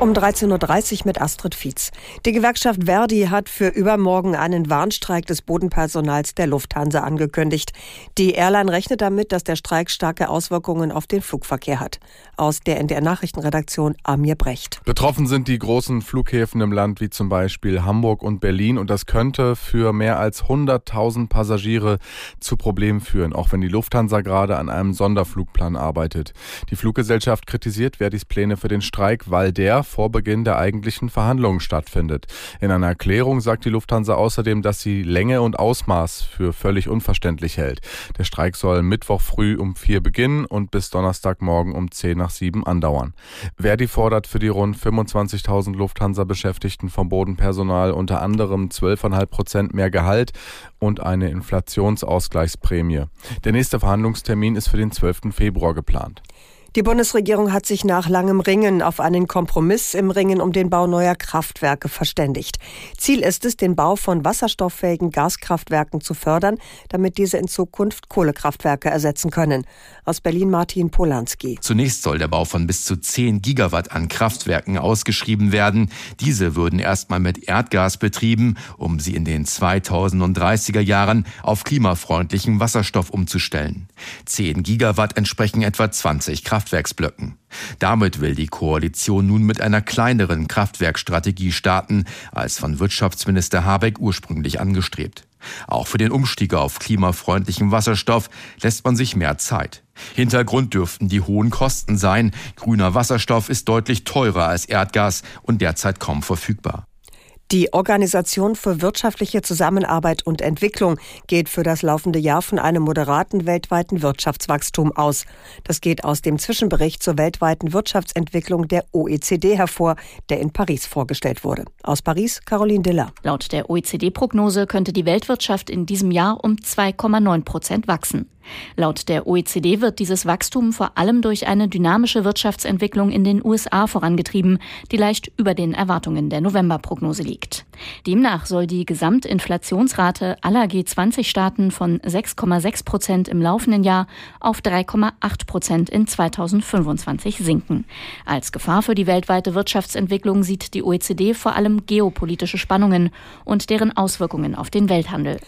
Um 13.30 Uhr mit Astrid Fietz. Die Gewerkschaft Verdi hat für übermorgen einen Warnstreik des Bodenpersonals der Lufthansa angekündigt. Die Airline rechnet damit, dass der Streik starke Auswirkungen auf den Flugverkehr hat. Aus der NDR Nachrichtenredaktion Amir Brecht. Betroffen sind die großen Flughäfen im Land wie zum Beispiel Hamburg und Berlin und das könnte für mehr als 100.000 Passagiere zu Problemen führen, auch wenn die Lufthansa gerade an einem Sonderflugplan arbeitet. Die Fluggesellschaft kritisiert Verdis Pläne für den Streik, weil der vor Beginn der eigentlichen Verhandlungen stattfindet. In einer Erklärung sagt die Lufthansa außerdem, dass sie Länge und Ausmaß für völlig unverständlich hält. Der Streik soll Mittwoch früh um vier beginnen und bis Donnerstagmorgen um zehn nach sieben andauern. Verdi fordert für die rund 25.000 Lufthansa-Beschäftigten vom Bodenpersonal unter anderem 12,5 Prozent mehr Gehalt und eine Inflationsausgleichsprämie. Der nächste Verhandlungstermin ist für den 12. Februar geplant. Die Bundesregierung hat sich nach langem Ringen auf einen Kompromiss im Ringen um den Bau neuer Kraftwerke verständigt. Ziel ist es, den Bau von wasserstofffähigen Gaskraftwerken zu fördern, damit diese in Zukunft Kohlekraftwerke ersetzen können. Aus Berlin Martin Polanski. Zunächst soll der Bau von bis zu 10 Gigawatt an Kraftwerken ausgeschrieben werden. Diese würden erstmal mit Erdgas betrieben, um sie in den 2030er Jahren auf klimafreundlichen Wasserstoff umzustellen. 10 Gigawatt entsprechen etwa 20 Kraftwerke. Kraftwerksblöcken. Damit will die Koalition nun mit einer kleineren Kraftwerkstrategie starten, als von Wirtschaftsminister Habeck ursprünglich angestrebt. Auch für den Umstieg auf klimafreundlichen Wasserstoff lässt man sich mehr Zeit. Hintergrund dürften die hohen Kosten sein. Grüner Wasserstoff ist deutlich teurer als Erdgas und derzeit kaum verfügbar. Die Organisation für wirtschaftliche Zusammenarbeit und Entwicklung geht für das laufende Jahr von einem moderaten weltweiten Wirtschaftswachstum aus. Das geht aus dem Zwischenbericht zur weltweiten Wirtschaftsentwicklung der OECD hervor, der in Paris vorgestellt wurde. Aus Paris, Caroline Diller. Laut der OECD-Prognose könnte die Weltwirtschaft in diesem Jahr um 2,9 Prozent wachsen. Laut der OECD wird dieses Wachstum vor allem durch eine dynamische Wirtschaftsentwicklung in den USA vorangetrieben, die leicht über den Erwartungen der Novemberprognose liegt. Demnach soll die Gesamtinflationsrate aller G20-Staaten von 6,6 Prozent im laufenden Jahr auf 3,8 Prozent in 2025 sinken. Als Gefahr für die weltweite Wirtschaftsentwicklung sieht die OECD vor allem geopolitische Spannungen und deren Auswirkungen auf den Welthandel.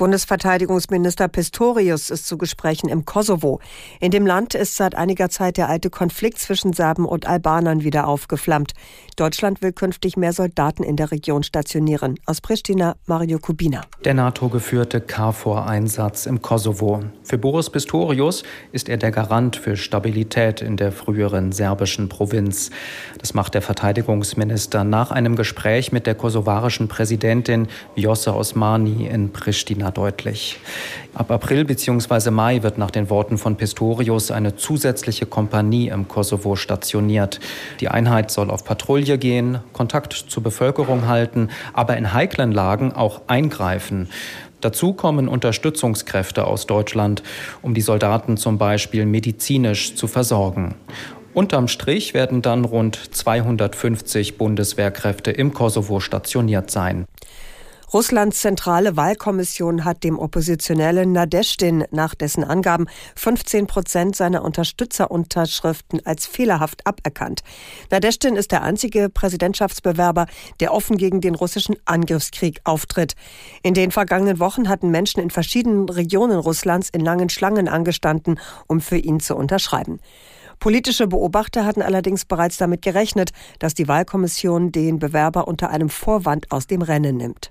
Bundesverteidigungsminister Pistorius ist zu Gesprächen im Kosovo. In dem Land ist seit einiger Zeit der alte Konflikt zwischen Serben und Albanern wieder aufgeflammt. Deutschland will künftig mehr Soldaten in der Region stationieren. Aus Pristina Mario Kubina. Der NATO-geführte KFOR-Einsatz im Kosovo. Für Boris Pistorius ist er der Garant für Stabilität in der früheren serbischen Provinz. Das macht der Verteidigungsminister nach einem Gespräch mit der kosovarischen Präsidentin Vjosa Osmani in Pristina deutlich. Ab April bzw. Mai wird nach den Worten von Pistorius eine zusätzliche Kompanie im Kosovo stationiert. Die Einheit soll auf Patrouille gehen, Kontakt zur Bevölkerung halten, aber in heiklen Lagen auch eingreifen. Dazu kommen Unterstützungskräfte aus Deutschland, um die Soldaten zum Beispiel medizinisch zu versorgen. Unterm Strich werden dann rund 250 Bundeswehrkräfte im Kosovo stationiert sein. Russlands zentrale Wahlkommission hat dem Oppositionellen Nadeshtin nach dessen Angaben 15 Prozent seiner Unterstützerunterschriften als fehlerhaft aberkannt. Nadeshtin ist der einzige Präsidentschaftsbewerber, der offen gegen den russischen Angriffskrieg auftritt. In den vergangenen Wochen hatten Menschen in verschiedenen Regionen Russlands in langen Schlangen angestanden, um für ihn zu unterschreiben. Politische Beobachter hatten allerdings bereits damit gerechnet, dass die Wahlkommission den Bewerber unter einem Vorwand aus dem Rennen nimmt.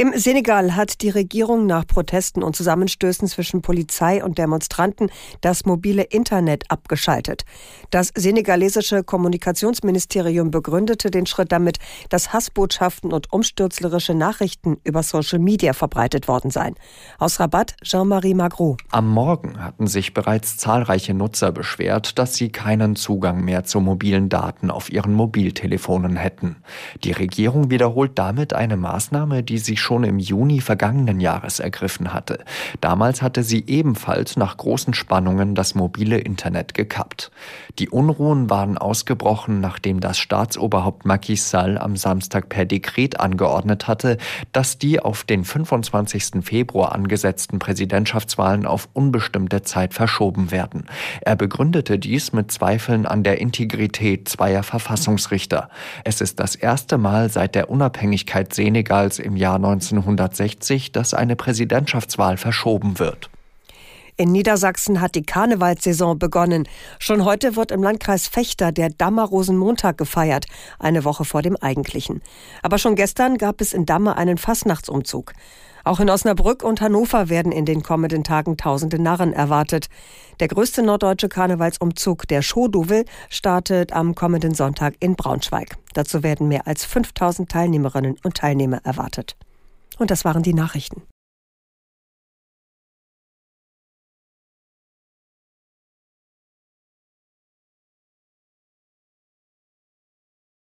Im Senegal hat die Regierung nach Protesten und Zusammenstößen zwischen Polizei und Demonstranten das mobile Internet abgeschaltet. Das senegalesische Kommunikationsministerium begründete den Schritt damit, dass Hassbotschaften und umstürzlerische Nachrichten über Social Media verbreitet worden seien. Aus Rabat Jean-Marie Magro. Am Morgen hatten sich bereits zahlreiche Nutzer beschwert, dass sie keinen Zugang mehr zu mobilen Daten auf ihren Mobiltelefonen hätten. Die Regierung wiederholt damit eine Maßnahme, die sich schon im Juni vergangenen Jahres ergriffen hatte. Damals hatte sie ebenfalls nach großen Spannungen das mobile Internet gekappt. Die Unruhen waren ausgebrochen, nachdem das Staatsoberhaupt Macky Sall am Samstag per Dekret angeordnet hatte, dass die auf den 25. Februar angesetzten Präsidentschaftswahlen auf unbestimmte Zeit verschoben werden. Er begründete dies mit Zweifeln an der Integrität zweier Verfassungsrichter. Es ist das erste Mal seit der Unabhängigkeit Senegals im Jahr 1960, dass eine Präsidentschaftswahl verschoben wird. In Niedersachsen hat die Karnevalssaison begonnen. Schon heute wird im Landkreis Fechter der Dammer-Rosenmontag gefeiert, eine Woche vor dem eigentlichen. Aber schon gestern gab es in Damme einen Fastnachtsumzug. Auch in Osnabrück und Hannover werden in den kommenden Tagen tausende Narren erwartet. Der größte norddeutsche Karnevalsumzug, der Schoduvel, startet am kommenden Sonntag in Braunschweig. Dazu werden mehr als 5000 Teilnehmerinnen und Teilnehmer erwartet. Und das waren die Nachrichten.